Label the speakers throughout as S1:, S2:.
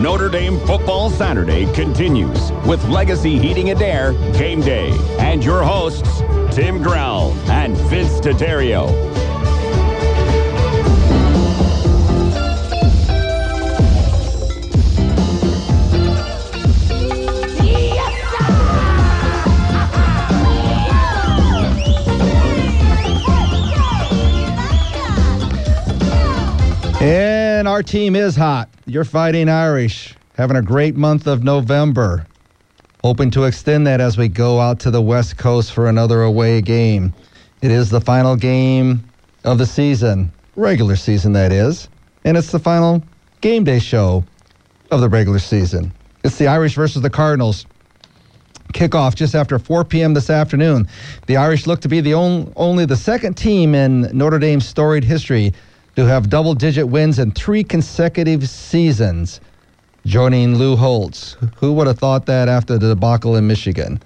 S1: Notre Dame Football Saturday continues with Legacy Heating and Air Game Day and your hosts, Tim Grell and Vince Tatario.
S2: And our team is hot. You're fighting Irish, having a great month of November. Hoping to extend that as we go out to the West Coast for another away game. It is the final game of the season, regular season, that is. And it's the final game day show of the regular season. It's the Irish versus the Cardinals. Kickoff just after 4 p.m. this afternoon. The Irish look to be the on, only the second team in Notre Dame's storied history to have double digit wins in three consecutive seasons, joining Lou Holtz. Who would have thought that after the debacle in Michigan?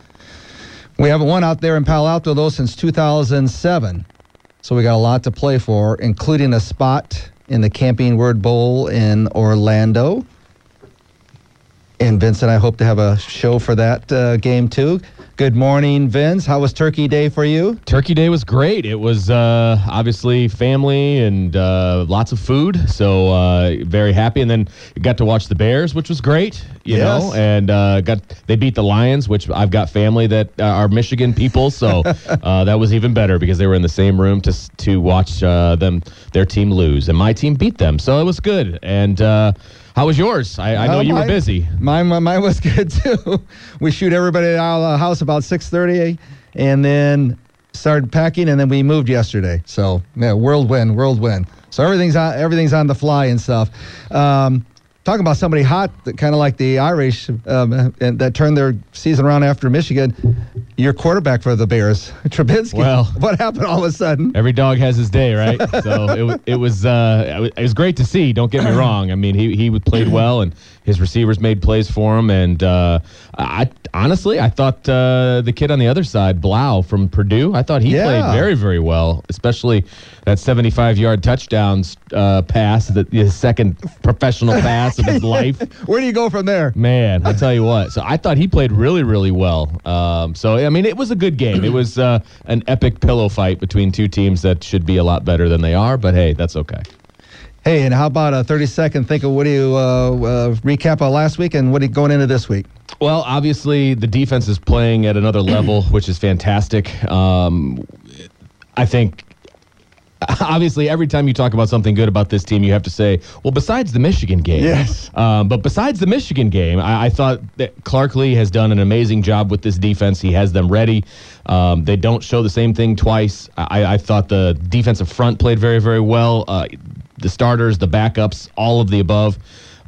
S2: We haven't won out there in Palo Alto, though, since 2007. So we got a lot to play for, including a spot in the Camping World Bowl in Orlando. And Vince and I hope to have a show for that uh, game too. Good morning, Vince. How was Turkey Day for you?
S3: Turkey Day was great. It was uh, obviously family and uh, lots of food, so uh, very happy. And then got to watch the Bears, which was great. You
S2: Yes.
S3: know, and uh, got they beat the Lions, which I've got family that uh, are Michigan people, so uh, that was even better because they were in the same room to to watch uh, them their team lose, and my team beat them, so it was good. And uh, how was yours? I, I know
S2: Uh,
S3: you were busy.
S2: Mine, mine was good too. we shoot everybody at our house about six thirty, and then started packing, and then we moved yesterday. So yeah, whirlwind, whirlwind. So everything's on, everything's on the fly and stuff. Um, talking about somebody hot, that kind of like the Irish, um, and that turned their season around after Michigan. Your quarterback for the Bears, Trubisky.
S3: Well-
S2: what happened all of a sudden?
S3: Every dog has his day, right? so it, it was uh, it was- it was great to see. Don't get me wrong. I mean, he he played well, and his receivers made plays for him. And uh, I honestly, I thought uh, the kid on the other side, Blough from Purdue, I thought he
S2: Yeah.
S3: played very very well, especially that 75 yard touchdowns uh, pass, the, the second professional pass of his life.
S2: Where do you go from there?
S3: Man, I tell you what. So I thought he played really, really well. Um, so I mean, it was a good game. It was uh, an epic pillow fight between two teams that should be a lot better than they are. But hey, that's okay.
S2: Hey, and how about a 30 second think of what do you uh, uh, recap of last week and what are you going into this week?
S3: Well, obviously the defense is playing at another level, which is fantastic. Um, I think. Obviously, every time you talk about something good about this team, you have to say, "Well, besides the Michigan game."
S2: Yes.
S3: Um, but besides the Michigan game, I, I thought that Clark Lea has done an amazing job with this defense. He has them ready. Um, they don't show the same thing twice. I, I thought the defensive front played very, very well. Uh, the starters, the backups, all of the above.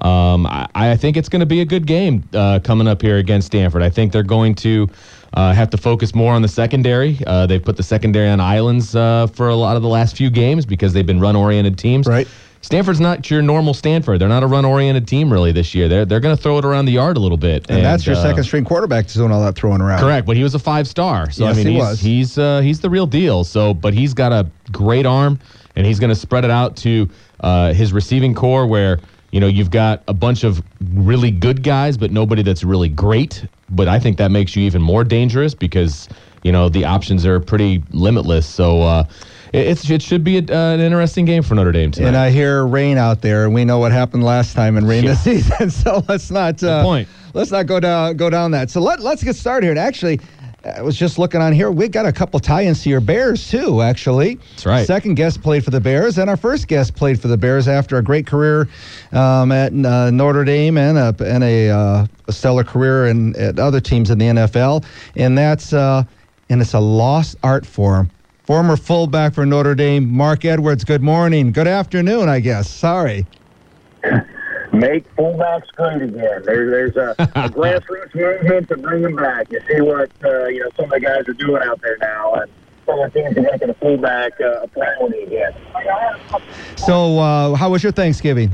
S3: Um, I, I think it's going to be a good game uh, coming up here against Stanford. I think they're going to uh, have to focus more on the secondary. Uh, they've put the secondary on islands uh, for a lot of the last few games because they've been run-oriented teams.
S2: Right.
S3: Stanford's not your normal Stanford. They're not a run-oriented team really this year. They're they're going to throw it around the yard a little bit.
S2: And, that's your
S3: uh,
S2: second string quarterback doing all that throwing around.
S3: Correct, but he was a five star. So
S2: Yes,
S3: I mean,
S2: he
S3: he's
S2: was.
S3: he's uh, he's the real deal. So, but he's got a great arm, and he's going to spread it out to uh, his receiving core, where you know you've got a bunch of really good guys, but nobody that's really great. But I think that makes you even more dangerous because you know the options are pretty limitless. So. Uh, it, it's, it should be a, uh, an interesting game for Notre Dame tonight.
S2: And I hear rain out there, and we know what happened last time in rain this season. So let's not uh,
S3: point.
S2: let's not go down go down that. So let let's get started here. And actually, I was just looking on here. We got a couple tie-ins to your Bears too. Actually,
S3: That's right.
S2: Second guest played for the Bears, and our first guest played for the Bears after a great career um, at uh, Notre Dame and a and a, uh, a stellar career in at other teams in the NFL. And that's uh, and it's a lost art form. Former fullback for Notre Dame, Mark Edwards. Good morning. Good afternoon, I guess. Sorry.
S4: make fullbacks great again. There, there's a, a grassroots movement to bring them back. You see what uh, you know some of the guys are doing out there now, and some of the teams are making a fullback uh, a priority again.
S2: So, uh, how was your Thanksgiving?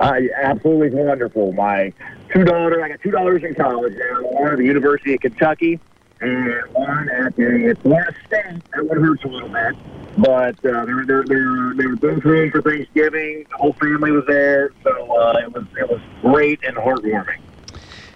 S4: Uh, absolutely wonderful. My two daughters, I got two daughters in college now. One at the University of Kentucky, and one at the Florida State. That one hurts a little bit, but uh, they were they're, they're, they were both home for Thanksgiving. The whole family was there, so uh, it was it was great and heartwarming.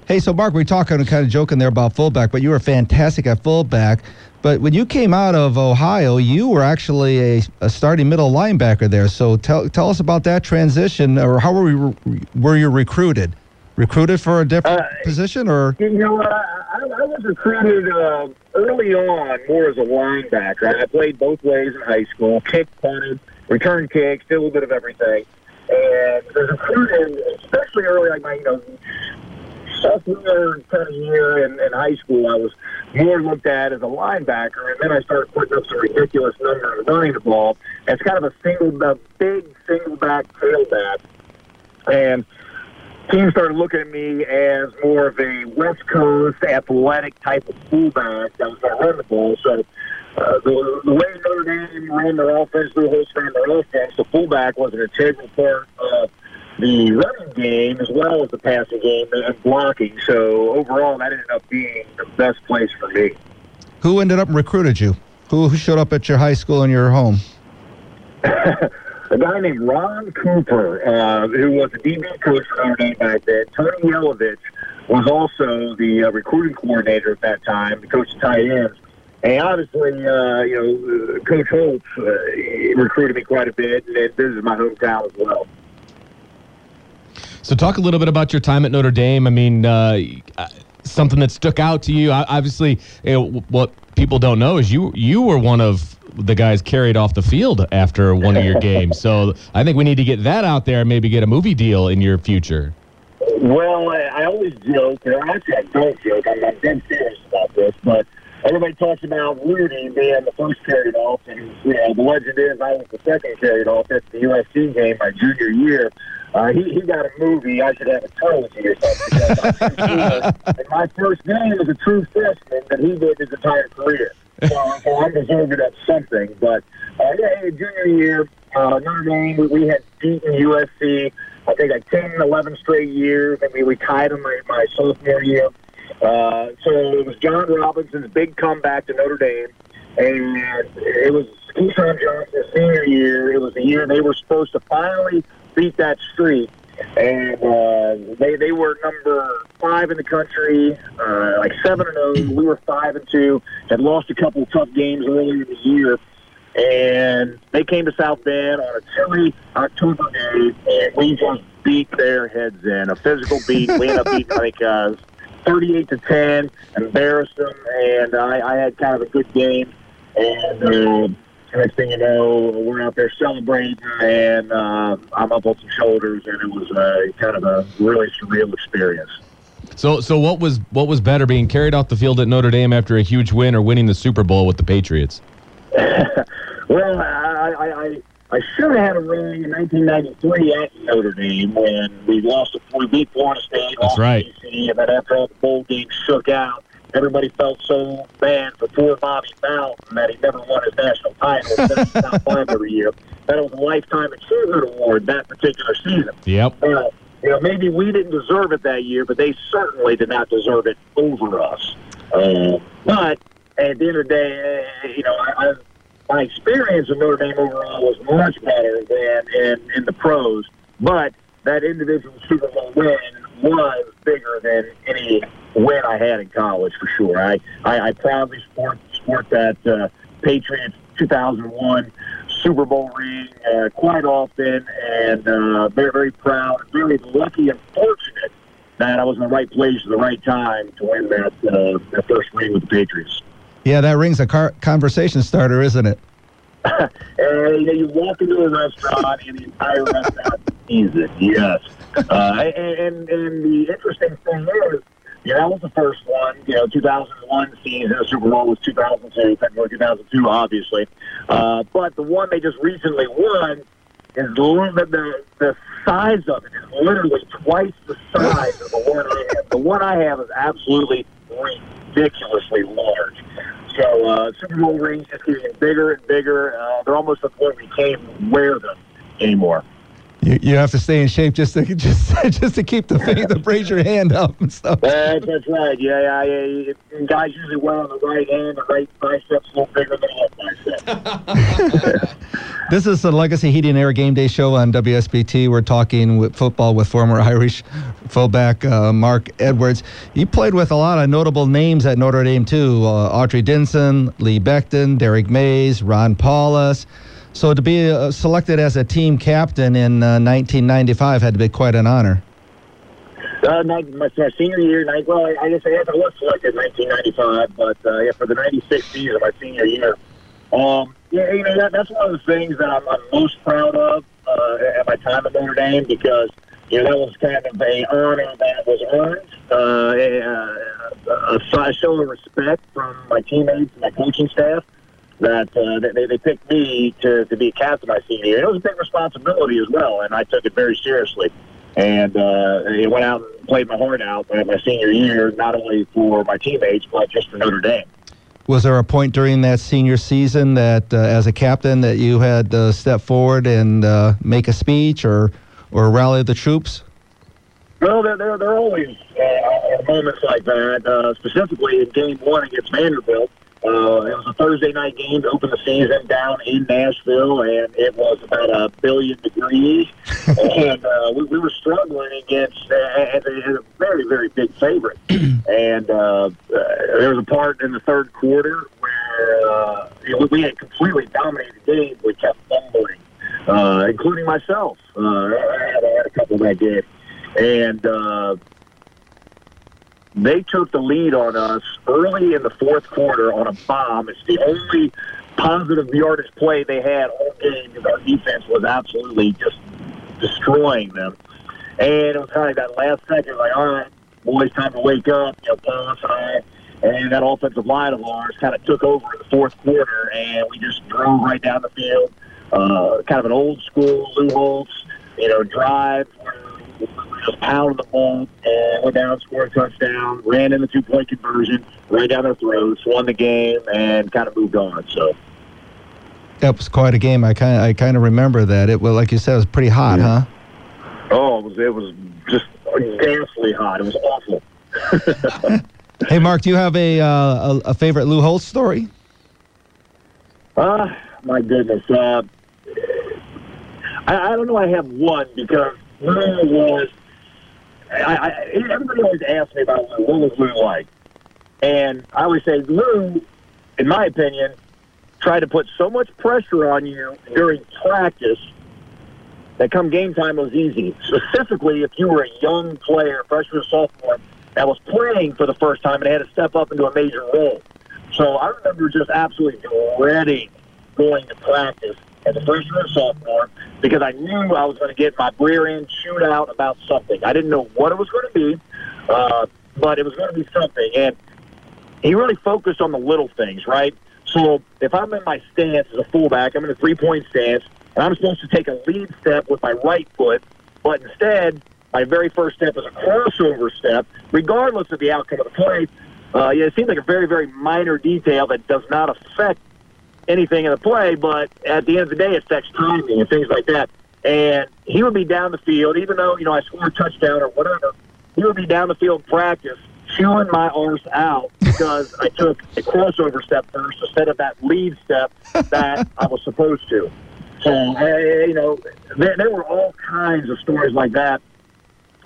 S2: Hey, so Mark, we are talking and kind of joking there about fullback, but you were fantastic at fullback. But when you came out of Ohio, you were actually a, a starting middle linebacker there. So tell tell us about that transition, or how were you were you recruited? Recruited for a different
S4: Uh,
S2: position, or
S4: You know, I, I, I was recruited uh, early on more as a linebacker. I played both ways in high school, kicked, punted, return kicks, did a little bit of everything. And was recruited, especially early, like my, you know, sophomore kind of year in, in high school, I was more looked at as a linebacker, and then I started putting up some ridiculous numbers running the ball. It's kind of a single, a big single back tailback, and teams started looking at me as more of a West Coast athletic type of fullback that was going to run the ball. So uh, the, the way Notre Dame ran their offense, the whole their offense, the fullback was an integral part of the running game as well as the passing game and blocking. So overall, that ended up being the best place for me.
S2: who ended up recruited you? Who, who showed up at your high school and your home?
S4: a guy named Ron Cooper, uh, who was the DB coach for Notre Dame back then. Tony Yelovich was also the uh, recruiting coordinator at that time, the coach of tight ends. And obviously, uh, you know, uh, Coach Holtz uh, recruited me quite a bit, and this is my hometown as well.
S3: So, talk a little bit about your time at Notre Dame. I mean, uh, something that stuck out to you. Obviously, you know, what people don't know is you you were one of the guys carried off the field after one of your games. So, I think we need to get that out there. and Maybe get a movie deal in your future.
S4: Well, I, I always joke, and actually I don't joke. I'm, I'm dead serious about this, but everybody talks about Rudy being the first carried off, and you know, the legend is I was the second carried off at the USC game my junior year. Uh, he, he got a movie. I should have a trilogy or something. because I'm pretty sure in my first game as a true freshman that he did his entire career. So, so I'm deserving of something. But uh, yeah, junior year, uh, Notre Dame, we, we had beaten USC. I think like 10, 11 straight years. I mean, we tied them my, my sophomore year. Uh, so it was John Robinson's big comeback to Notre Dame, and it was Keyshawn Johnson's senior year. It was the year they were supposed to finally beat that streak, and uh, they they were number five in the country, uh, like seven and zero. We were five and two. Had lost a couple of tough games earlier in the year. And they came to South Bend on a chilly October day, and we just beat their heads in. A physical beat. We ended up beating, like, uh, 38 to 10, embarrassed them, and I, I had kind of a good game. And uh, next thing you know, we're out there celebrating, and uh, I'm up on some shoulders, and it was uh, kind of a really surreal experience.
S3: So, so what was what was better, being carried off the field at Notre Dame after a huge win, or winning the Super Bowl with the Patriots?
S4: well, I, I, I, I should have had a ring in 1993 at Notre Dame when we lost. We beat Florida State.
S3: That's right.
S4: BC, and then after all the bowl games shook out, everybody felt so bad for poor Bobby Bowden that he never won his national title. Top five every year. That was a lifetime achievement award that particular season.
S3: Yep.
S4: Uh, you know, maybe we didn't deserve it that year, but they certainly did not deserve it over us. Uh, but at the end of the day, uh, you know, I, I, my experience with Notre Dame overall was much better than in, in the pros. But that individual Super Bowl win was bigger than any win I had in college for sure. I, I, I proudly sport, sport that uh, Patriots 2001 Super Bowl ring uh, quite often, and uh, very, very proud, very lucky and fortunate that I was in the right place at the right time to win that, uh, that first ring with the Patriots.
S2: Yeah, that ring's a car- conversation starter, isn't it?
S4: and you, know, you walk into a restaurant and the entire restaurant sees it. Yes. Uh, and, and the interesting thing is, know, that was the first one. You know, 2001 season, the Super Bowl was 2002, February 2002, obviously. Uh, but the one they just recently won is the, the, the size of it is literally twice the size of the one I have. The one I have is absolutely ridiculously large. So uh, Super Bowl rings just getting bigger and bigger. Uh, they're almost the point we can't wear them anymore.
S2: You, you have to stay in shape just to just just to keep the thing to raise your hand up and stuff.
S4: That's, that's right. Yeah, yeah, yeah. Guys usually wear on the right hand. The right bicep's a little bigger than the left bicep.
S2: This is the Legacy Heating and Air Game Day Show on WSBT. We're talking with football with former Irish fullback uh, Mark Edwards. You played with a lot of notable names at Notre Dame too: uh, Autry Denson, Lee Becton, Derrick Mayes, Ron Powlus. So to be uh, selected as a team captain in uh, 1995 had to be quite an honor.
S4: Uh, my, my, senior year, well, I, I guess I was selected in 1995, but uh, yeah, for the 96 season, my senior year. Um, yeah, you know, that, that's one of the things that I'm, I'm most proud of uh, at my time at Notre Dame because, you know, that was kind of a honor that was earned, uh, a, a, a show of respect from my teammates and my coaching staff that uh, they, they picked me to, to be captain my senior year. It was a big responsibility as well, and I took it very seriously. And uh, I went out and played my heart out my senior year, not only for my teammates, but just for Notre Dame.
S2: Was there a point during that senior season that, uh, as a captain, that you had to step forward and uh, make a speech or, or rally the troops?
S4: Well, there, there, there are always uh, moments like that, uh, specifically in game one against Vanderbilt. Uh, it was a Thursday night game to open the season down in Nashville, and it was about a billion degrees. and uh, we, we were struggling against uh, a, a very, very big favorite. and uh, uh, there was a part in the third quarter where uh, we had completely dominated the game. We kept fumbling, uh, including myself. Uh, I, had, I had a couple that game. And uh, they took the lead on us early in the fourth quarter on a bomb. It's the only positive yardage play they had all game because our defense was absolutely just destroying them. And it was kind of that last second, like, all right, boys, time to wake up. You know, Paul and and that offensive line of ours kind of took over in the fourth quarter, and we just drove right down the field. Uh, kind of an old school Lou Holtz, you know, drive just pounded the ball and went down, scored a touchdown, ran in the two point conversion, right down their throats, won the game, and kind of moved on. So
S2: that was quite a game. I kind of I kind of remember that. It well, like you said, it was pretty hot, yeah. huh?
S4: Oh, it was it was just ghastly hot. It was awful.
S2: hey, Mark, do you have a, uh, a, a favorite Lou Holtz story?
S4: Uh, my goodness. Uh, I, I don't know. I have one because Lou was. I, I, everybody always asks me about Lou. What was Lou like? And I always say Lou, in my opinion, tried to put so much pressure on you during practice that come game time was easy. Specifically, if you were a young player, freshman sophomore, that was playing for the first time and had to step up into a major role. So I remember just absolutely dreading going to practice as a freshman or sophomore because I knew I was going to get my rear end chewed out about something. I didn't know what it was going to be, uh, but it was going to be something. And he really focused on the little things, right? So if I'm in my stance as a fullback, I'm in a three point stance, and I'm supposed to take a lead step with my right foot, but instead, my very first step is a crossover step, regardless of the outcome of the play. Uh, yeah, it seems like a very, very minor detail that does not affect anything in the play, but at the end of the day, it affects timing and things like that. And he would be down the field, even though, you know, I scored a touchdown or whatever, he would be down the field practice chewing my arse out because I took a crossover step first instead of that lead step that I was supposed to. So, you know, there, there were all kinds of stories like that.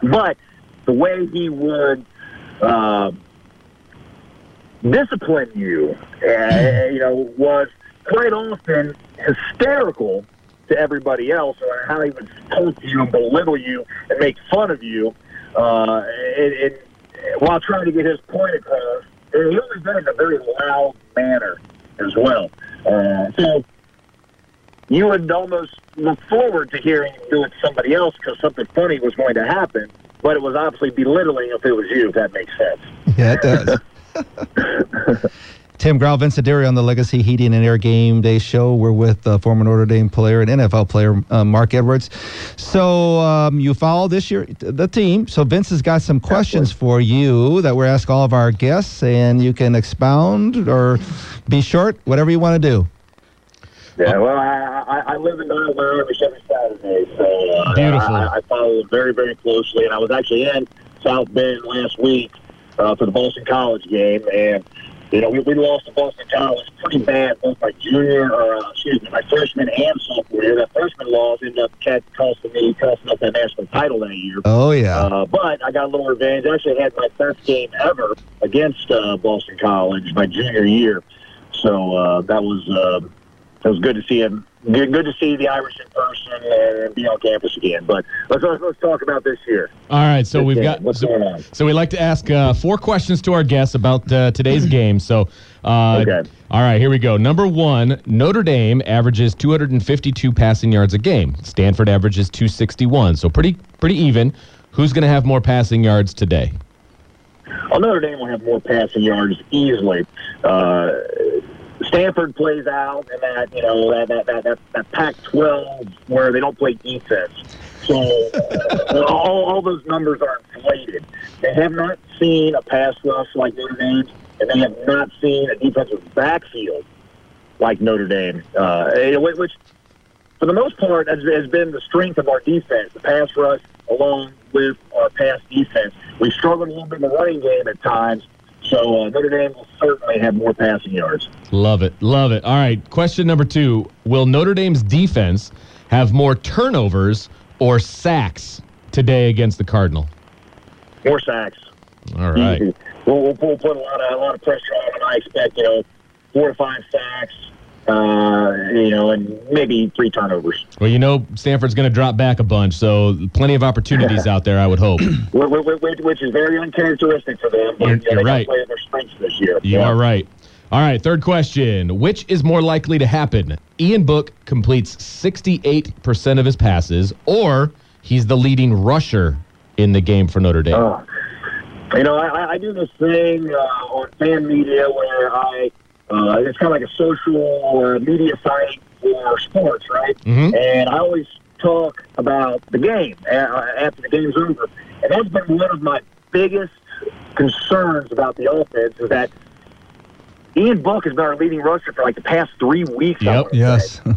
S4: But the way he would uh, discipline you, uh, you know, was – quite often hysterical to everybody else or how he would talk to you and belittle you and make fun of you uh, and, and while trying to get his point across. And he always did it in a very loud manner as well. Uh, so you would almost look forward to hearing him do it to somebody else because something funny was going to happen, but it was obviously belittling if it was you, if that makes sense.
S2: Yeah, it does. Tim Grau, Vince Aderi on the Legacy Heating and Air Game Day Show. We're with uh, former Notre Dame player and NFL player uh, Mark Edwards. So um, you follow this year the team. So Vince has got some questions for you that we're asking all of our guests, and you can expound or be short, whatever you want to do.
S4: Yeah, well, I, I, I live in Nile every every Saturday, so uh,
S3: Beautiful.
S4: I, I follow it very, very closely. And I was actually in South Bend last week uh, for the Boston College game, and you know we, we lost to Boston College pretty bad, both my junior or uh, excuse me, my freshman and sophomore year. That freshman loss ended up costing me costing us that national title that year.
S2: Oh, yeah.
S4: Uh, but I got a little revenge. I actually had my best game ever against uh, Boston College my junior year. So uh, that was uh, that was good to see him. Good, good to see the Irish in person and be on campus again. But let's let's, let's talk about this year.
S3: All right, so
S4: This
S3: we've got
S4: what's
S3: so,
S4: going on.
S3: so we like to ask uh, four questions to our guests about uh, today's game. So, uh,
S4: Okay.
S3: all right, here we go. Number one, Notre Dame averages 252 passing yards a game. Stanford averages 261, so pretty pretty even. Who's going to have more passing yards today?
S4: Well, Notre Dame will have more passing yards easily. Uh, Stanford plays out in that you know that that that, that, that Pac-12 where they don't play defense. So uh, all, all those numbers are inflated. They have not seen a pass rush like Notre Dame, and they have not seen a defensive backfield like Notre Dame, uh, which for the most part has, has been the strength of our defense, the pass rush along with our pass defense. We struggled a little bit in the running game at times, so uh, Notre Dame will certainly have more passing yards.
S3: Love it, love it. All right, question number two: Will Notre Dame's defense have more turnovers or sacks today against the Cardinal?
S4: More sacks.
S3: All right.
S4: We'll, we'll, we'll put a lot of a lot of pressure on them. I expect you know four to five sacks, uh, you know, and maybe three turnovers.
S3: Well, you know, Stanford's going to drop back a bunch, so plenty of opportunities out there, I would hope.
S4: Wh- wh- wh- Which is very uncharacteristic for them. But,
S3: You're-
S4: you know,
S3: you're right.
S4: Play their strengths this year.
S3: You
S4: Yeah.
S3: are right. All right, third question. Which is more likely to happen? Ian Book completes 68% of his passes, or he's the leading rusher in the game for Notre Dame?
S4: Uh, you know, I, I- I do this thing uh, on fan media where I, uh, it's kind of like a social uh, media site for sports, right?
S3: Mhm.
S4: And I always talk about the game uh, after the game's over. And that's been one of my biggest concerns about the offense is that Ian Book has been our leading rusher for like the past three weeks.
S3: Yep.
S2: Yes.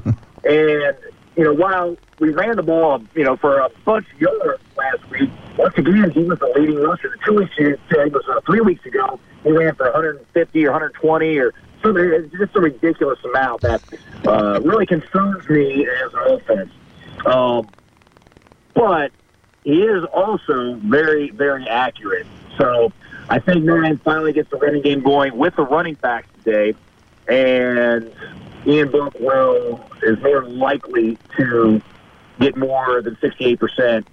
S4: And, you know, while we ran the ball, you know, for a bunch of yards last week, once again, he was the leading rusher. The two weeks ago, it was uh, three weeks ago, he ran for 150 or 120 or something. It's just a ridiculous amount that uh, really concerns me as an offense. Um, but he is also very, very accurate. So I think Dame finally gets the running game going with the running backs today, and Ian Book will is more likely to get more than sixty-eight percent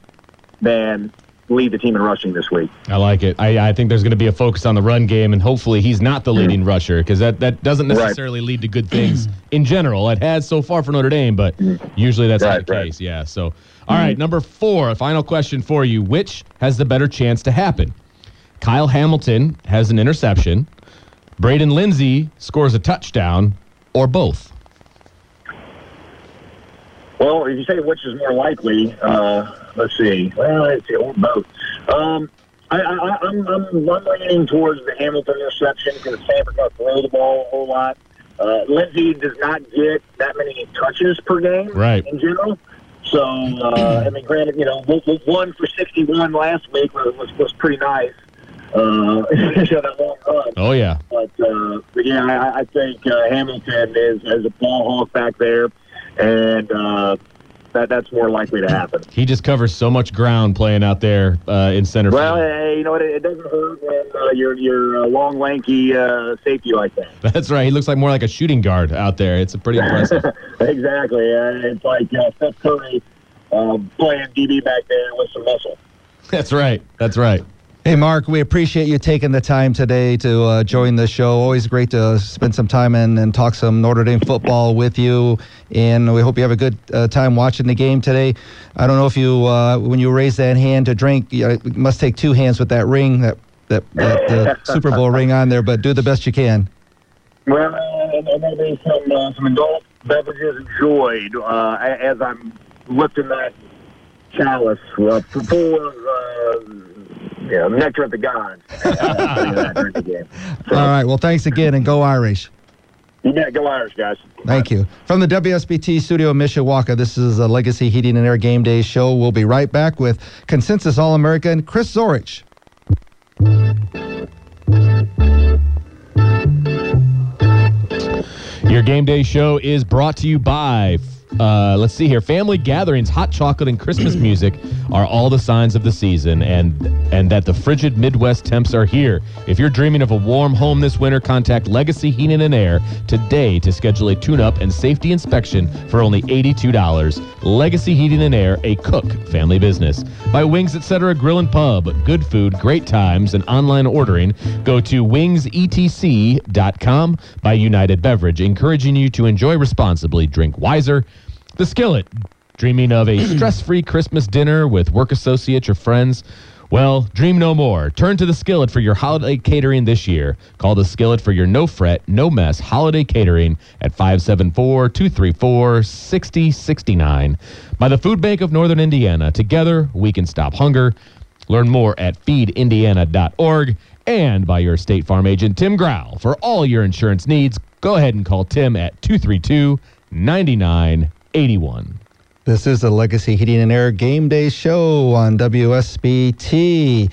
S4: than lead the team in rushing this week.
S3: I like it. I, I think there's going to be a focus on the run game, and hopefully he's not the leading mm. rusher because that, that doesn't
S4: Right.
S3: necessarily lead to good things in general. It has so far for Notre Dame, but mm. usually that's not the
S4: right.
S3: case. Yeah. So, all right, number four, final question for you: Which has the better chance to happen? Kyle Hamilton has an interception, Braden Lenzy scores a touchdown, or both.
S4: Well, if you say which is more likely, uh, let's see. Well, or both. Um, I, I, I'm, I'm, I'm leaning towards the Hamilton interception because Stanford's going to throw the ball a whole lot. Uh, Lenzy does not get that many touches per game
S3: Right.
S4: in general. So, uh, I mean, granted, you know, one for 61 last week was, was, was pretty nice. Uh, that long run.
S3: Oh yeah.
S4: But, uh, but yeah, I, I think uh, Hamilton is, is a ball hawk back there, and uh, that that's more likely to happen.
S3: He just covers so much ground playing out there uh, in center
S4: Well,
S3: field.
S4: hey, you know what? It, it doesn't hurt when uh, you're you're a long, lanky uh, safety like that.
S3: That's right. He looks like more like a shooting guard out there. It's pretty impressive.
S4: exactly. Uh, it's like uh, Steph Curry playing DB back there with some muscle.
S3: That's right. That's right.
S2: Hey, Mark, we appreciate you taking the time today to uh, join the show. Always great to spend some time and, and talk some Notre Dame football with you. And we hope you have a good uh, time watching the game today. I don't know if you, uh, when you raise that hand to drink, you uh, must take two hands with that ring, that, that, that uh, Super Bowl ring on there, but do the best you can.
S4: Well, and, and maybe some uh, some adult beverages enjoyed uh, as I'm lifting that chalice uh, full of uh, you know, nectar of the gods. The. So,
S2: All right. Well, thanks again, and go Irish.
S4: You bet. Go Irish, guys.
S2: Thank you. From the WSBT studio in Mishawaka, this is a Legacy Heating and Air Game Day show. We'll be right back with Consensus All American Chris Zorich.
S3: Your game day show is brought to you by, uh, let's see here, family gatherings, hot chocolate, and Christmas music are all the signs of the season, and and that the frigid Midwest temps are here. If you're dreaming of a warm home this winter, contact Legacy Heating and Air today to schedule a tune-up and safety inspection for only eighty-two dollars. Legacy Heating and Air, a Cook family business. By Wings Etc. Grill and Pub, good food, great times, and online ordering. Go to wingsetc.com by United Beverage, encouraging you to enjoy responsibly, drink wiser. The Skillet, dreaming of a stress-free Christmas dinner with work associates or friends. Well, dream no more. Turn to the Skillet for your holiday catering this year. Call the Skillet for your no fret, no mess holiday catering at 574 234 6069. By the Food Bank of Northern Indiana. Together, we can stop hunger. Learn more at feedindiana.org and by your State Farm agent, Tim Growl. For all your insurance needs, go ahead and call Tim at 232 9981.
S2: This is the Legacy Heating and Air Game Day show on WSBT.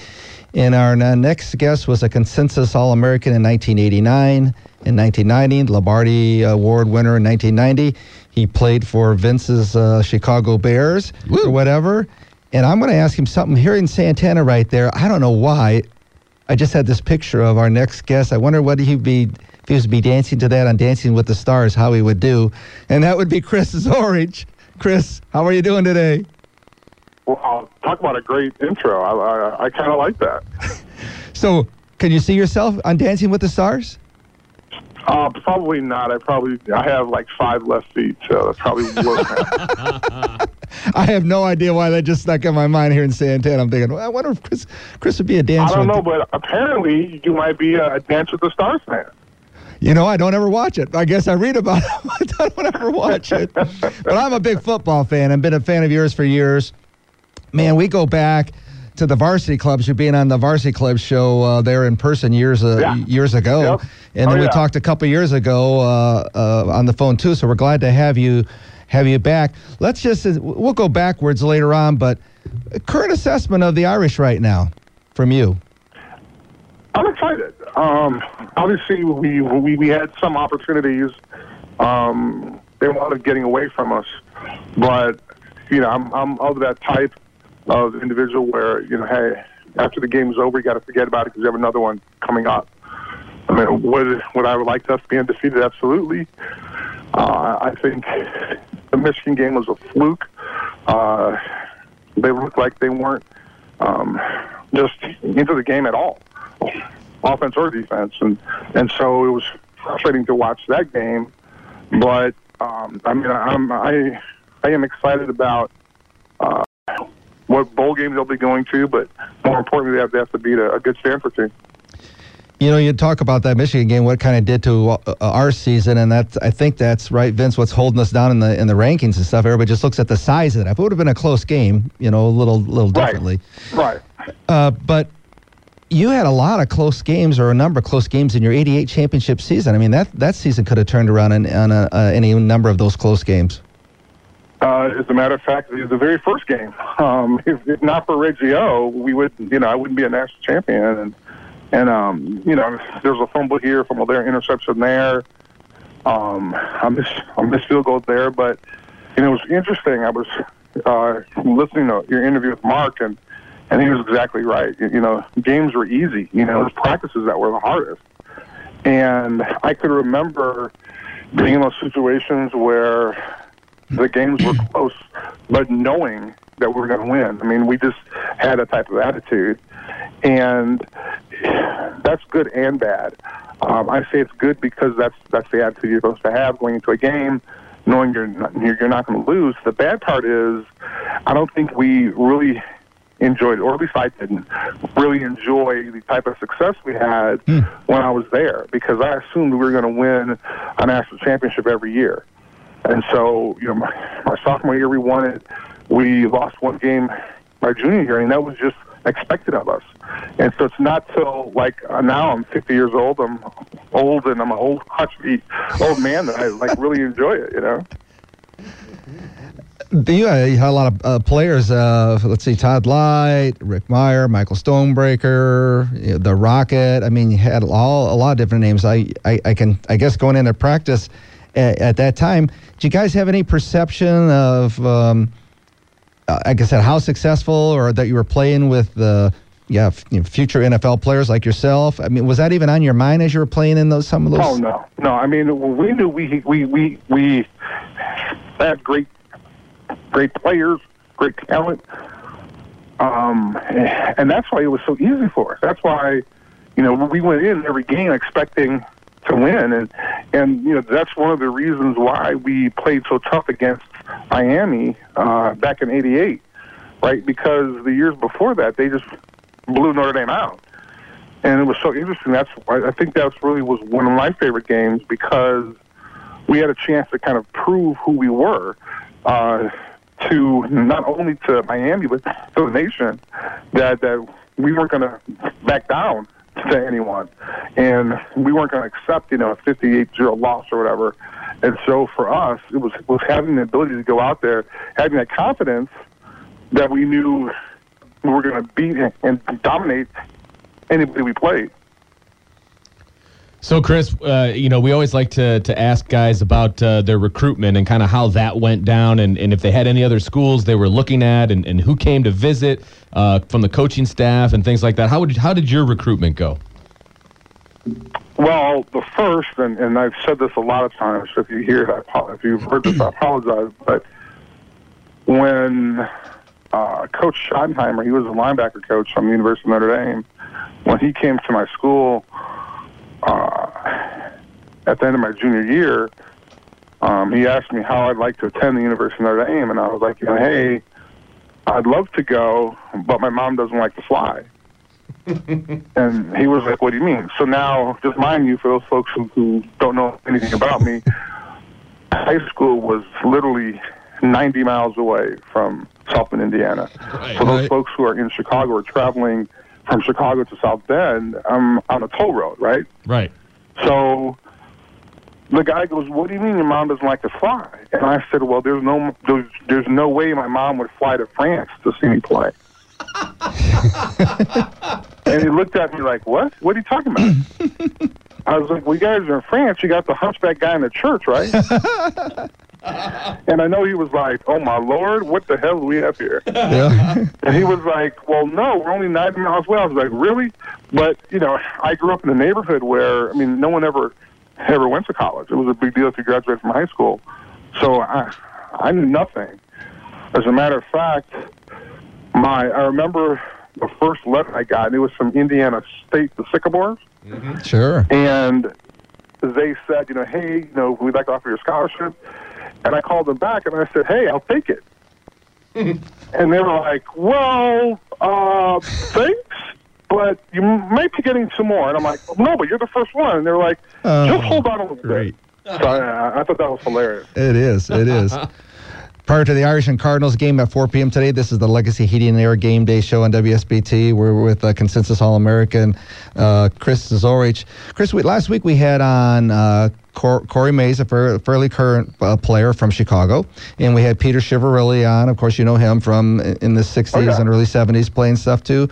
S2: And our uh, next guest was a consensus All American in 1989. In 1990, Lombardi Award winner in 1990. He played for Vince's uh, Chicago Bears or whatever. And I'm going to ask him something here in Santana right there. I don't know why. I just had this picture of our next guest. I wonder what he'd be if he was to be dancing to that on Dancing with the Stars, how he would do. And that would be Chris Zorich. Chris, how are you doing today?
S5: Well, talk about a great intro. I, I, I kind of like that.
S2: So, can you see yourself on Dancing with the Stars?
S5: Uh, probably not. I probably I have like five left feet, so that probably won't happen.
S2: I have no idea why that just stuck in my mind here in Santana. I'm thinking, well, I wonder if Chris Chris would be a dancer.
S5: I
S2: don't
S5: know, but apparently you might be a Dance with the Stars fan.
S2: You know, I don't ever watch it. I guess I read about it. I don't ever watch it. but I'm a big football fan. I've been a fan of yours for years. Man, we go back to the varsity clubs. You're being on the varsity club show uh, there in person years uh,
S5: Yeah.
S2: years ago,
S5: Yep.
S2: and then
S5: Oh,
S2: we
S5: yeah.
S2: talked a couple years ago uh, uh, on the phone too. So we're glad to have you have you back. Let's just we'll go backwards later on, but current assessment of the Irish right now from you.
S5: I'm excited. Um, obviously, we, we we had some opportunities. Um, they wanted getting away from us, but you know, I'm I'm of that type of individual where you know, hey, after the game's over, you got to forget about it because you have another one coming up. I mean, would would I would like us being defeated? Absolutely. Uh, I think the Michigan game was a fluke. Uh, they looked like they weren't um, just into the game at all, offense or defense, and and so it was frustrating to watch that game. But um, I mean, I'm I I am excited about uh, what bowl games they'll be going to, but more importantly, they have, they have to beat a, a good Stanford team.
S2: You know, you talk about that Michigan game, what kind of did to uh, our season, and that's I think that's right, Vince. What's holding us down in the in the rankings and stuff? Everybody just looks at the size of it. If it would have been a close game, you know, a little little
S5: Right.
S2: differently.
S5: Right.
S2: Uh, but you had a lot of close games, or a number of close games in your '88 championship season. I mean, that that season could have turned around on, on a, uh, any number of those close games.
S5: Uh, as a matter of fact, it was the very first game. Um, if, if not for Reggie Ho, we would, you know, I wouldn't be a national champion. And and um, you know, there's a fumble here, fumble there, interception there. Um, I miss I miss field goal there, but you know, it was interesting. I was uh, listening to your interview with Mark, and and he was exactly right. You, know, games were easy. You know, it was practices that were the hardest. And I could remember being in those situations where the games were close, but knowing that we were going to win. I mean, we just had a type of attitude, and that's good and bad. Um, I say it's good because that's that's the attitude you're supposed to have going into a game, knowing you're not, you're you're not going to lose. The bad part is, I don't think we really enjoyed, or at least I didn't really enjoy the type of success we had when I was there because I assumed we were going to win a national championship every year. And so, you know, my, my sophomore year we won it. We lost one game my junior year, and that was just expected of us. And so it's not till like uh, now I'm 50 years old. I'm old and I'm an old crotchety old man that I like really enjoy it. You know.
S2: You, had a lot of uh, players. Uh, let's see, Todd Lyght, Rick Mirer, Michael Stonebreaker, you know, the Rocket. I mean, you had all a lot of different names. I, I, I can, I guess, going into practice at, at that time. Do you guys have any perception of, um, uh, like I said, how successful or that you were playing with the, yeah, f- you know, future NFL players like yourself? I mean, was that even on your mind as you were playing in those some of those?
S5: Oh no, no. I mean, we knew we we we we had great great players, great talent, um, and that's why it was so easy for us. That's why, you know, we went in every game expecting to win, and and you know that's one of the reasons why we played so tough against Miami uh, back in '88, right? Because the years before that they just blew Notre Dame out and it was so interesting. That's I think that's really was one of my favorite games because we had a chance to kind of prove who we were uh, to not only to Miami but to the nation that that we weren't going to back down to anyone, and we weren't going to accept you know a 58-0 loss or whatever. And so for us, it was was having the ability to go out there, having that confidence that we knew we were going to beat and dominate anybody we played.
S3: So, Chris, uh, you know, we always like to, to ask guys about uh, their recruitment and kind of how that went down and, and if they had any other schools they were looking at and, and who came to visit uh, from the coaching staff and things like that. How, would, how did your recruitment go?
S5: Well, the first, and, and I've said this a lot of times. If you hear, it, if you've heard this, I apologize. But when uh, Coach Schottenheimer, he was a linebacker coach from the University of Notre Dame, when he came to my school uh, at the end of my junior year, um, he asked me how I'd like to attend the University of Notre Dame, and I was like, you know, hey, I'd love to go, but my mom doesn't like to fly. and he was like, "What do you mean?" So now, just mind you, for those folks who, who don't know anything about me, high school was literally 90 miles away from South Bend, Indiana.
S3: Right.
S5: For those
S2: Right.
S5: folks who are in Chicago are traveling from Chicago to South Bend, I'm on a toll road, right?
S3: Right.
S5: So the guy goes, "What do you mean your mom doesn't like to fly?" And I said, "Well, there's no there's, there's no way my mom would fly to France to see me play." and he looked at me like, "What? What are you talking about?" I was like, "Well, you guys are in France. You got the hunchback guy in the church, right?" and I know he was like, "Oh my lord, what the hell do we have here?"
S2: Yeah.
S5: And he was like, "Well, no, we're only nine miles away." I was like, "Really?" But you know, I grew up in a neighborhood where I mean, no one ever ever went to college. It was a big deal if you graduated from high school. So I I knew nothing. As a matter of fact, my I remember the first letter I got. And it was from Indiana State, the Sycamores, mm-hmm.
S2: sure.
S5: and they said, you know, hey, you know, we'd like to offer you a scholarship. And I called them back and I said, hey, I'll take it. and they were like, well, uh, thanks, but you might be getting some more. And I'm like, no, but you're the first one. And they're like, just hold on a little
S2: great.
S5: bit. So I, I thought that was hilarious.
S2: It is. It is. Prior to the Irish and Cardinals game at 4 p.m. today, this is the Legacy Heating and Air Game Day show on WSBT. We're with uh, Consensus All American uh, Chris Zorich. Chris, we, last week we had on uh, Cor- Corey Mays, a fair, fairly current uh, player from Chicago, and we had Peter Schivarelli on. Of course, you know him from in the 60s
S5: yeah.
S2: and early 70s playing stuff too.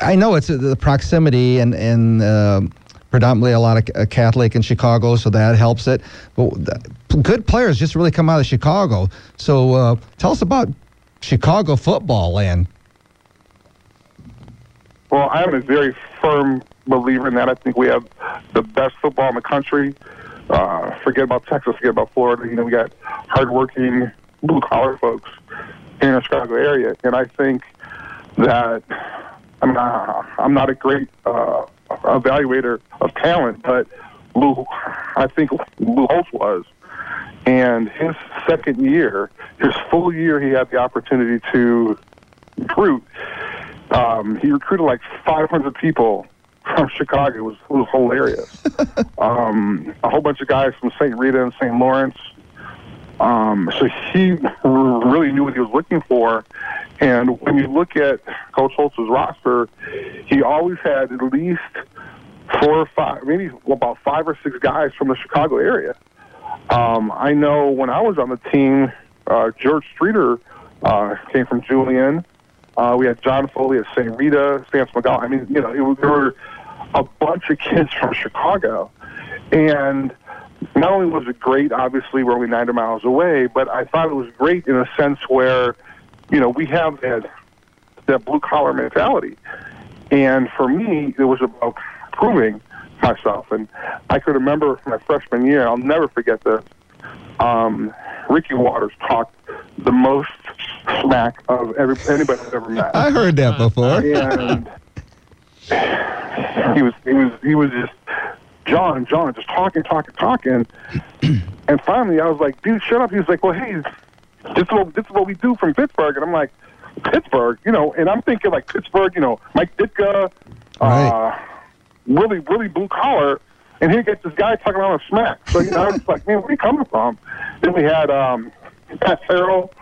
S2: I know it's uh, the proximity and and uh, predominantly a lot of uh, Catholic in Chicago, so that helps it. But good players just really come out of Chicago. So uh, tell us about Chicago football land.
S5: Well, I am a very firm believer in that. I think we have the best football in the country. Uh, forget about Texas, forget about Florida. You know, we got hardworking blue collar folks in the Chicago area, and I think that I'm not, I'm not a great uh, evaluator of talent, but Lou, I think Lou Holtz was. And his second year, his full year, he had the opportunity to recruit. Um, he recruited like 500 people from Chicago. It was, it was hilarious. um, a whole bunch of guys from St. Rita and St. Lawrence. Um, so he really knew what he was looking for. And when you look at Coach Holtz's roster, he always had at least four or five, maybe about five or six guys from the Chicago area. Um, I know when I was on the team, uh, George Streeter uh, came from Julian. Uh, we had John Foley at St. Rita, Stance McGowan. I mean, you know, it there were a bunch of kids from Chicago. And not only was it great, obviously, we're only 90 miles away, but I thought it was great in a sense where, you know, we have that, that blue collar mentality. And for me, it was about proving myself. And I can remember my freshman year, I'll never forget this. Um, Ricky Watters talked the most smack of every, anybody I've ever met.
S2: I heard that before.
S5: and he was he was he was just John John just talking talking talking, and finally I was like, dude, shut up. He was like, well, hey, this is what this is what we do from Pittsburgh, and I'm like, Pittsburgh, you know, and I'm thinking like Pittsburgh, you know, Mike Ditka,
S2: Right.
S5: uh, really really blue collar. And here gets this guy talking about a smack. So you know, I was like, man, where are you coming from? Then we had um, Pat Terrell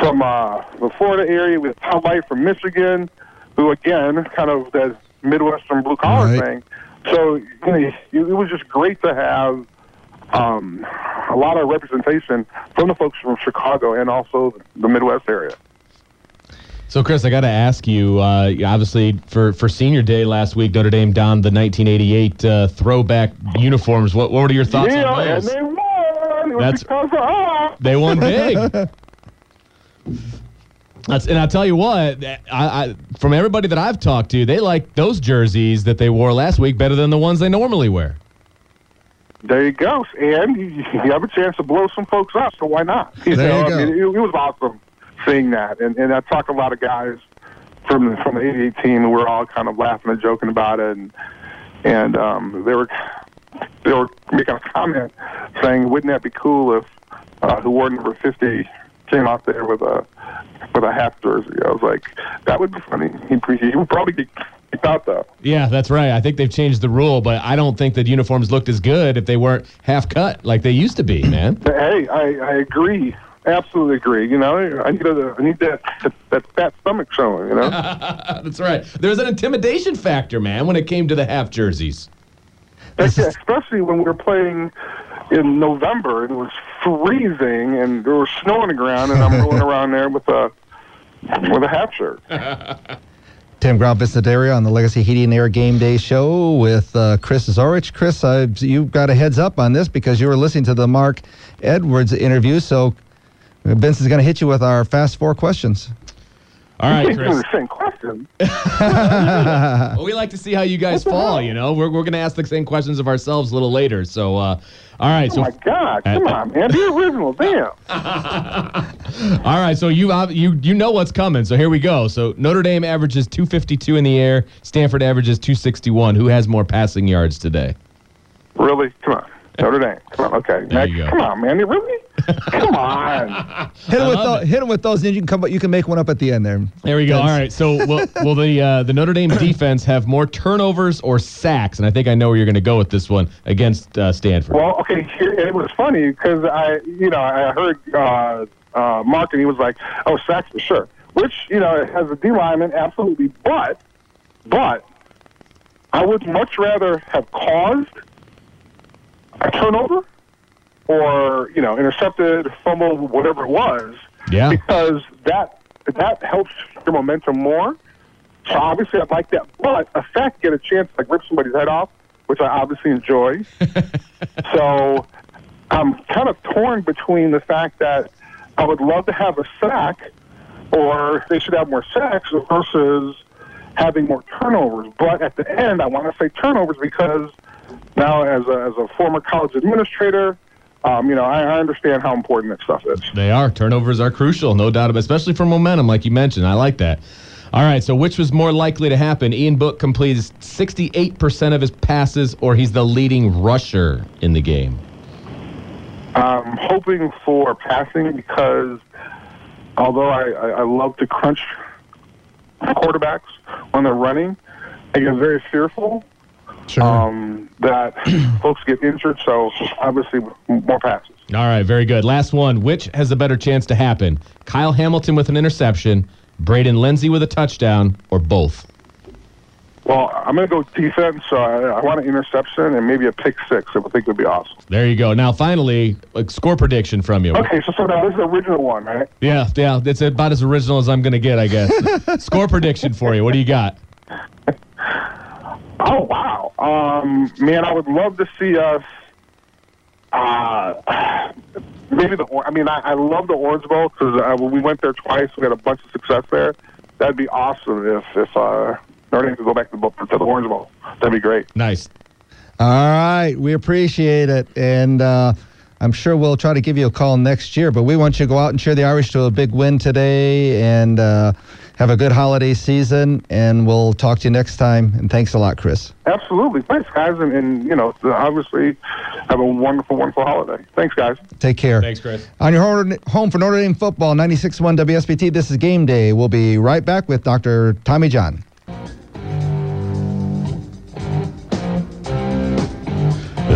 S5: from uh, the Florida area. We had Todd Lyght from Michigan, who again, kind of that Midwestern blue collar
S2: Right.
S5: thing. So you know, it it was just great to have um, a lot of representation from the folks from Chicago and also the Midwest area.
S3: So, Chris, I got to ask you. Uh, obviously, for, for Senior Day last week, Notre Dame donned the 1988 uh, throwback uniforms. What, what were your thoughts
S5: yeah,
S3: on
S5: and
S3: those?
S5: they won. It
S3: That's-
S5: because.
S3: They won big. That's, and I'll tell you what, I, I, from everybody that I've talked to, they like those jerseys that they wore last week better than the ones they normally wear.
S5: There you go. And you, you have a chance to blow some folks up, so why not?
S2: There you
S5: I
S2: go.
S5: mean, it, it was awesome seeing that. And, and I talked to a lot of guys from the, from the 88 team, and we're all kind of laughing and joking about it. And, and um, they were they were making a comment saying, wouldn't that be cool if uh, who wore number 50 came out there with a with a half jersey? I was like, that would be funny. He, he would probably get kicked out, though.
S3: Yeah, that's right. I think they've changed the rule, but I don't think that uniforms looked as good if they weren't half cut like they used to be, man.
S5: Hey, I, I agree. Absolutely agree. You know, I need a, I need that that fat stomach showing. You know,
S3: that's right. There's an intimidation factor, man, when it came to the half jerseys.
S5: especially when we were playing in November and it was freezing and there was snow on the ground and I'm rolling around there with a with a half shirt.
S2: Tim Ground Vincentaria on the Legacy Heating and Air Game Day Show with uh, Chris Zorich. Chris, uh, you got a heads up on this because you were listening to the Mark Edwards interview. So Vince is going to hit you with our fast four questions.
S3: All right, Chris.
S5: the same question.
S3: Well, we like to see how you guys fall, you know. We're, we're going to ask the same questions of ourselves a little later. So, uh, all right.
S5: Oh
S3: So,
S5: my God! Come on, man, be original. Damn.
S3: all right. So you uh, you you know what's coming. So here we go. So Notre Dame averages 252 in the air. Stanford averages 261. Who has more passing yards today?
S5: Really? Come on, Notre Dame. Come on. Okay.
S3: There
S5: Next.
S3: you go.
S5: Come on, man. Really? Come on.
S2: Hit him with
S3: love
S2: those, hit him with those, and you can come. You can make one up at the end there.
S3: There we go. All right. So will, will the uh, the Notre Dame defense have more turnovers or sacks? And I think I know where you're going to go with this one against uh, Stanford.
S5: Well, okay, it was funny because I, you know, I heard uh, uh, Mark and he was like, "Oh, sacks for sure," which you know, as a D lineman, absolutely. But, but, I would much rather have caused a turnover or you know, intercepted, fumble, whatever it was,
S3: yeah.
S5: because that that helps your momentum more. So obviously, I'd like that. But a sack get a chance to like rip somebody's head off, which I obviously enjoy. so I'm kind of torn between the fact that I would love to have a sack, or they should have more sacks versus having more turnovers. But at the end, I want to say turnovers because now, as a, as a former college administrator, um, you know, I, I understand how important that stuff is.
S3: They are. Turnovers are crucial, no doubt, about especially for momentum, like you mentioned. I like that. All right, so which was more likely to happen? Ian Book completes 68% of his passes, or he's the leading rusher in the game?
S5: I'm hoping for passing because although I, I, I love to crunch quarterbacks when they're running. I get very fearful
S2: Sure.
S5: um, that folks get injured. So obviously, more passes.
S3: All right, very good. Last one. Which has a better chance to happen? Kyle Hamilton with an interception, Braden Lenzy with a touchdown, or both?
S5: Well, I'm going to go defense. So I, I want an interception and maybe a pick six. I think would be awesome.
S3: There you go. Now, finally, a score prediction from you.
S5: Okay, so, so now this is the original one, right?
S3: Yeah, yeah, it's about as original as I'm going to get, I guess. score prediction for you. What do you got?
S5: Oh wow, um, man! I would love to see us. Uh, maybe the. I mean, I, I love the Orange Bowl because uh, we went there twice, we had a bunch of success there. That'd be awesome if if uh, Notre Dame could go back to the, to the Orange Bowl. That'd be great.
S3: Nice.
S2: All right, we appreciate it, and uh, I'm sure we'll try to give you a call next year. But we want you to go out and cheer the Irish to a big win today, and uh, have a good holiday season. And we'll talk to you next time. And thanks a lot, Chris.
S5: Absolutely, thanks guys, and, and you know, obviously, have a wonderful, wonderful holiday. Thanks, guys.
S2: Take care.
S3: Thanks, Chris.
S2: On your home, home for Notre Dame football, 96.1 WSBT. This is Game Day. We'll be right back with Dr. Tommy John.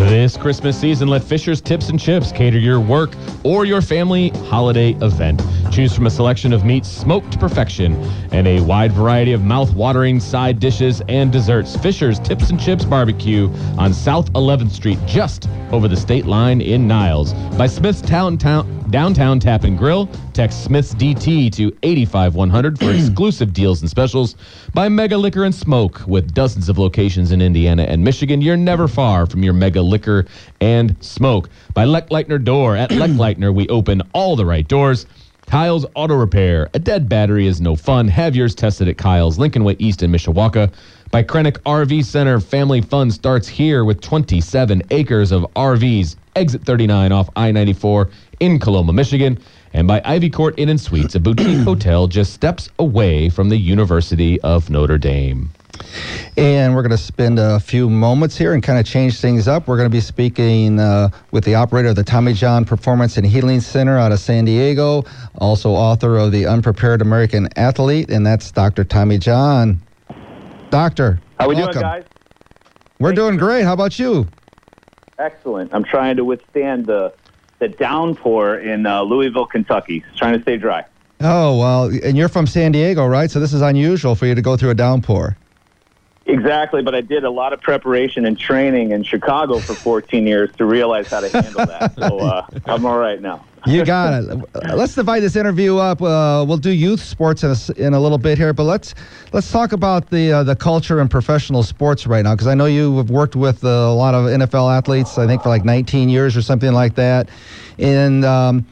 S3: This Christmas season, let Fisher's Tips and Chips cater your work or your family holiday event. Choose from a selection of meats smoked to perfection and a wide variety of mouth-watering side dishes and desserts. Fisher's Tips and Chips Barbecue on South 11th Street, just over the state line in Niles. By Smith's Town, Town, Downtown Tap and Grill. Text Smith's DT to 85100 for exclusive deals and specials. By Mega Liquor and Smoke with dozens of locations in Indiana and Michigan. You're never far from your Mega Liquor and Smoke. By Leck Leitner Door. At Leck Leitner, we open all the right doors. Kyle's Auto Repair. A dead battery is no fun. Have yours tested at Kyle's, Lincoln Way East in Mishawaka. By Krenek RV Center. Family fun starts here with 27 acres of RVs. Exit 39 off I 94 in Coloma, Michigan. And by Ivy Court Inn and Suites, a boutique hotel just steps away from the University of Notre Dame.
S2: And we're going to spend a few moments here and kind of change things up. We're going to be speaking uh, with the operator of the Tommy John Performance and Healing Center out of San Diego, also author of The Unprepared American Athlete, and that's Dr. Tommy John. Doctor,
S6: How are we
S2: welcome.
S6: doing, guys?
S2: We're doing great. How about you?
S6: Excellent. I'm trying to withstand the the downpour in uh, Louisville, Kentucky. Trying to stay dry.
S2: Oh, well, and you're from San Diego, right? So this is unusual for you to go through a downpour.
S6: Exactly, but I did a lot of preparation and training in Chicago for 14 years to realize how to handle that. So uh, I'm all right now.
S2: You got it. Let's divide this interview up. Uh, we'll do youth sports in a, in a little bit here, but let's let's talk about the uh, the culture in professional sports right now because I know you have worked with uh, a lot of NFL athletes. I think for like 19 years or something like that, and. Um,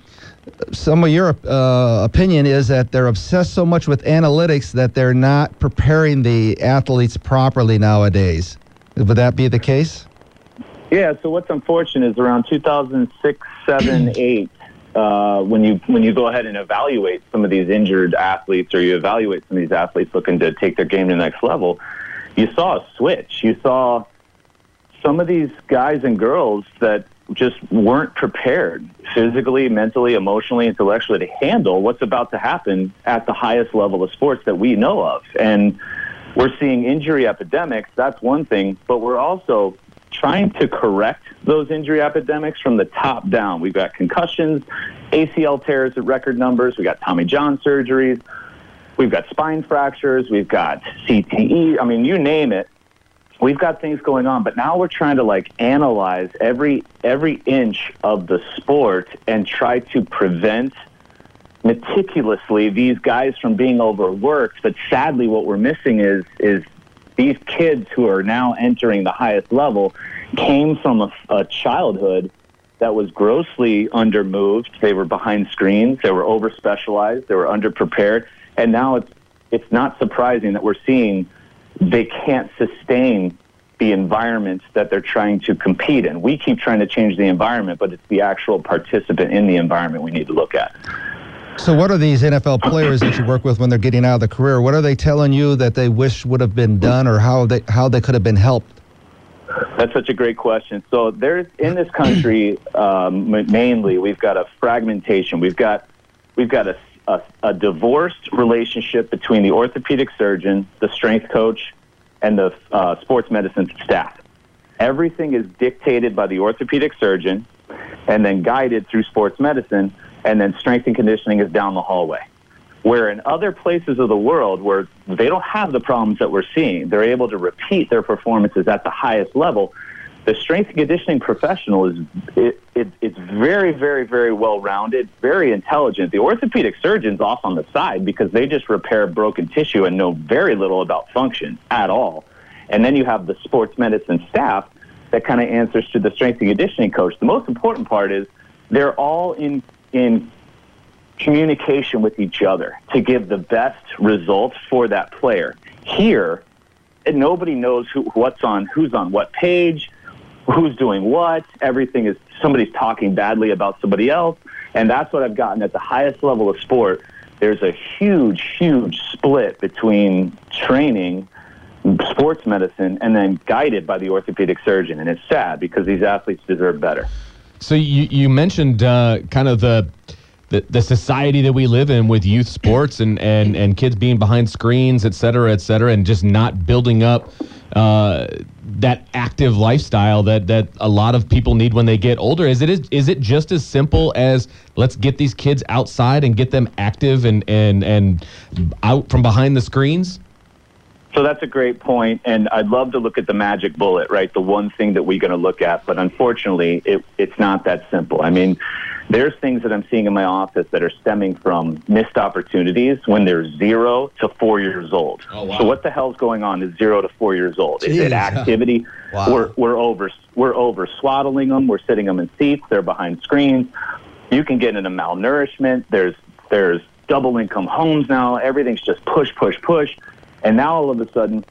S2: some of your uh, opinion is that they're obsessed so much with analytics that they're not preparing the athletes properly nowadays. Would that be the case?
S6: Yeah. So what's unfortunate is around 2006, 7, 8, uh, when you when you go ahead and evaluate some of these injured athletes, or you evaluate some of these athletes looking to take their game to the next level, you saw a switch. You saw some of these guys and girls that just weren't prepared physically, mentally, emotionally, intellectually to handle what's about to happen at the highest level of sports that we know of. And we're seeing injury epidemics. That's one thing, but we're also trying to correct those injury epidemics from the top down. We've got concussions, ACL tears at record numbers. We've got Tommy John surgeries. We've got spine fractures. We've got CTE. I mean, you name it. We've got things going on, but now we're trying to like analyze every every inch of the sport and try to prevent meticulously these guys from being overworked. But sadly, what we're missing is is these kids who are now entering the highest level came from a, a childhood that was grossly undermoved. They were behind screens. They were over specialized. They were underprepared. And now it's it's not surprising that we're seeing they can't sustain the environment that they're trying to compete in. We keep trying to change the environment, but it's the actual participant in the environment we need to look at.
S2: So, what are these NFL players that you work with when they're getting out of the career? What are they telling you that they wish would have been done, or how they how they could have been helped?
S6: That's such a great question. So there's in this country um, mainly we've got a fragmentation. We've got we've got a, a, a divorced relationship between the orthopedic surgeon, the strength coach, and the uh, sports medicine staff. Everything is dictated by the orthopedic surgeon and then guided through sports medicine, and then strength and conditioning is down the hallway. Where in other places of the world where they don't have the problems that we're seeing, they're able to repeat their performances at the highest level. The strength and conditioning professional is it, it, it's very, very, very well rounded, very intelligent. The orthopedic surgeon's off on the side because they just repair broken tissue and know very little about function at all. And then you have the sports medicine staff that kind of answers to the strength and conditioning coach. The most important part is they're all in in communication with each other to give the best results for that player. Here, nobody knows who, what's on who's on what page, who's doing what. Everything is somebody's talking badly about somebody else, and that's what I've gotten at the highest level of sport. There's a huge, huge split between training sports medicine and then guided by the orthopedic surgeon. And it's sad because these athletes deserve better.
S3: So you, you mentioned uh, kind of the, the the society that we live in with youth sports and, and, and kids being behind screens, et cetera, et cetera, and just not building up uh, that active lifestyle that, that a lot of people need when they get older. Is it is, is it just as simple as let's get these kids outside and get them active and, and, and out from behind the screens?
S6: So that's a great point, and I'd love to look at the magic bullet, right? The one thing that we're going to look at, but unfortunately, it, it's not that simple. I mean, there's things that I'm seeing in my office that are stemming from missed opportunities when they're zero to four years old.
S3: Oh, wow.
S6: So what the hell's going on is zero to four years old? Is it activity?
S2: Wow.
S6: We're we're over we're over swaddling them. We're sitting them in seats. They're behind screens. You can get into malnourishment. There's there's double income homes now. Everything's just push push push, and now all of a sudden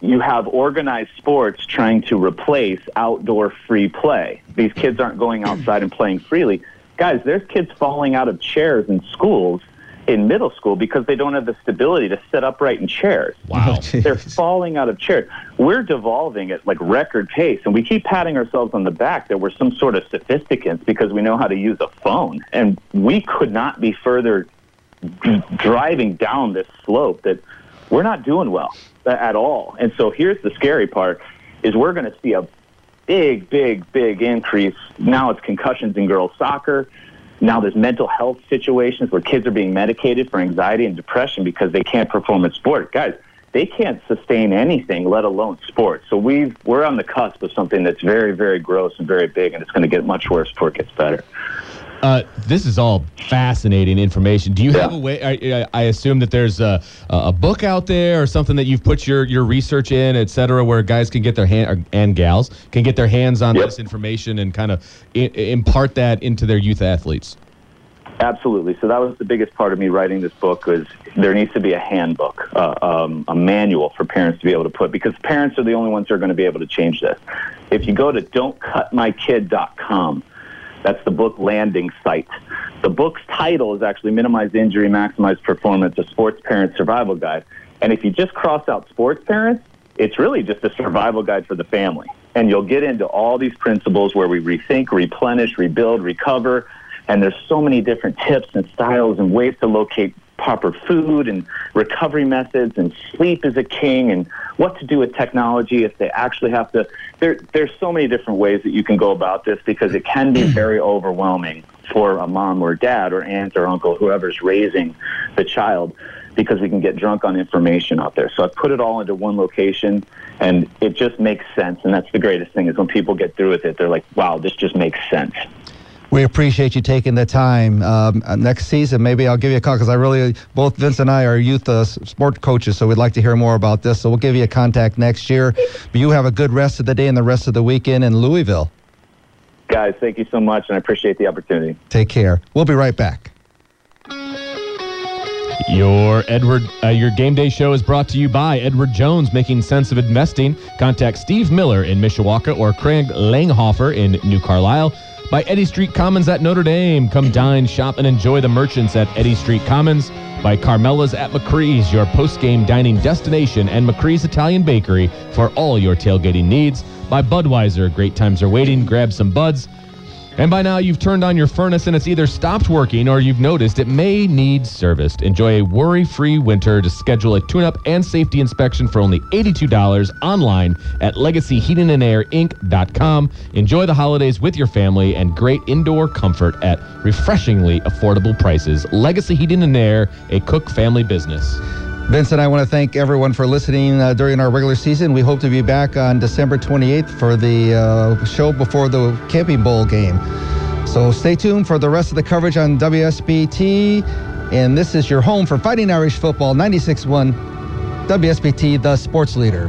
S6: you have organized sports trying to replace outdoor free play. These kids aren't going hmm. outside and playing freely. Guys, there's kids falling out of chairs in schools in middle school because they don't have the stability to sit upright in chairs.
S3: Wow.
S6: They're falling out of chairs. We're devolving at like record pace, and we keep patting ourselves on the back that we're some sort of sophisticants because we know how to use a phone. And we could not be further d- driving down this slope that we're not doing well at all. And so here's the scary part is we're going to see a big, big, big increase. Now it's concussions in girls soccer. Now there's mental health situations where kids are being medicated for anxiety and depression because they can't perform in sport. Guys, they can't sustain anything, let alone sports. So we we're on the cusp of something that's very, very gross and very big, and it's going to get much worse before it gets better.
S3: Uh, this is all fascinating information. Do you have a way? I, I- assume that there's a, a book out there or something that you've put your, your research in, et cetera, where guys can get their hand or, and gals can get their hands on
S6: Yep.
S3: this information and kind of I- impart that into their youth athletes.
S6: Absolutely. So that was the biggest part of me writing this book was there needs to be a handbook, uh, um, a manual for parents to be able to put because parents are the only ones who are going to be able to change this. If you go to don'tcutmykid.com, that's the book landing site. The book's title is actually Minimize Injury, Maximize Performance, a Sports Parent Survival Guide. And if you just cross out sports parents, it's really just a survival guide for the family. And you'll get into all these principles where we rethink, replenish, rebuild, recover. And there's so many different tips and styles and ways to locate proper food and recovery methods and sleep is a king and what to do with technology if they actually have to there there's so many different ways that you can go about this because it can be very overwhelming for a mom or dad or aunt or uncle whoever's raising the child because we can get drunk on information out there. So i put it all into one location and it just makes sense and that's the greatest thing is when people get through with it they're like wow this just makes sense
S2: We appreciate you taking the time. Um, uh, next season, maybe I'll give you a call because I really, both Vince and I are youth uh, sport coaches, so we'd like to hear more about this. So we'll give you a contact next year. But you have a good rest of the day and the rest of the weekend in Louisville.
S6: guys thank you so much and i appreciate the opportunity
S2: Take care. We'll be right back.
S3: Your Edward, uh, your game day show is brought to you by Edward Jones, making sense of investing. Contact Steve Miller in Mishawaka or Craig Langhofer in New Carlisle. By Eddy Street Commons at Notre Dame. Come dine, shop, and enjoy the merchants at Eddy Street Commons. By Carmela's at Macri's, your post-game dining destination, and Macri's Italian Bakery for all your tailgating needs. By Budweiser, great times are waiting. Grab some buds. And by now, you've turned on your furnace and it's either stopped working or you've noticed it may need serviced. Enjoy a worry free winter to schedule a tune up and safety inspection for only $82 online at legacyheatingandair.inc.com. Enjoy the holidays with your family and great indoor comfort at refreshingly affordable prices. Legacy Heating and Air, a Cook family business.
S2: Vincent, I want to thank everyone for listening uh, during our regular season. We hope to be back on December 28th for the uh, show before the Camping Bowl game. So stay tuned for the rest of the coverage on WSBT. And this is your home for Fighting Irish Football 96.1 WSBT, the sports leader.